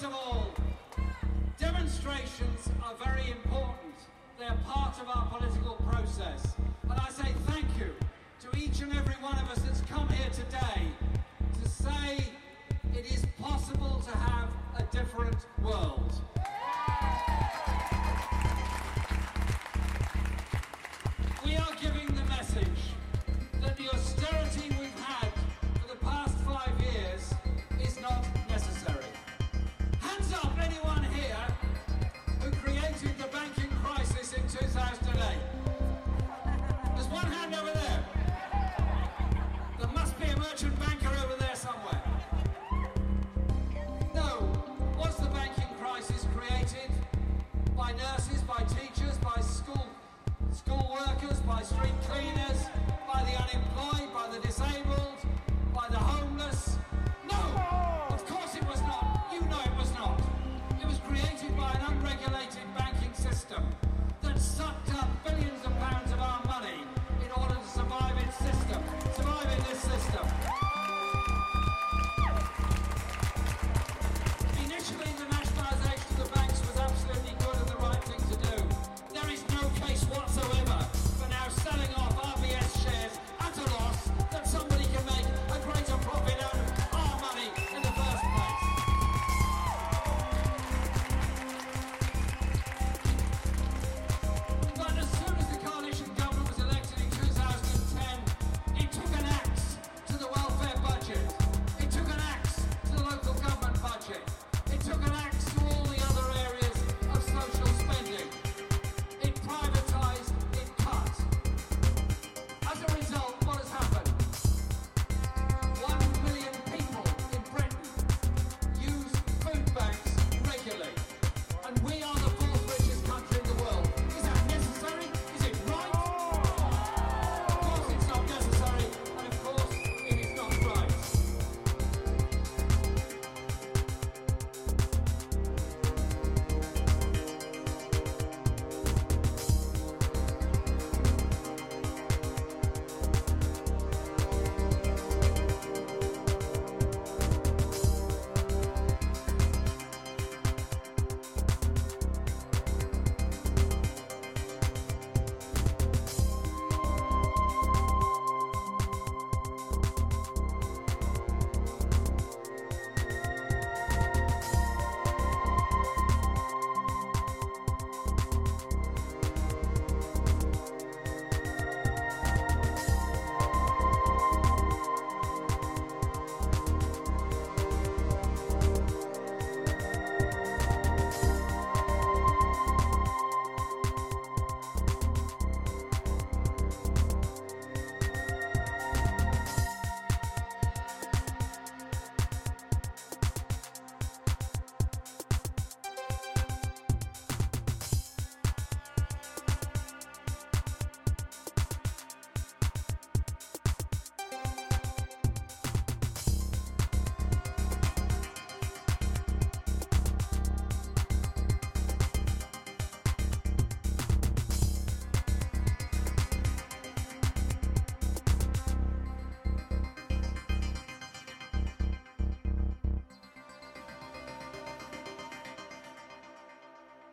First of all, demonstrations are very important. They're part of our political process. And I say thank you to each and every one of us that's come here today by street cleaners, by the unemployed, by the disabled, by the homeless,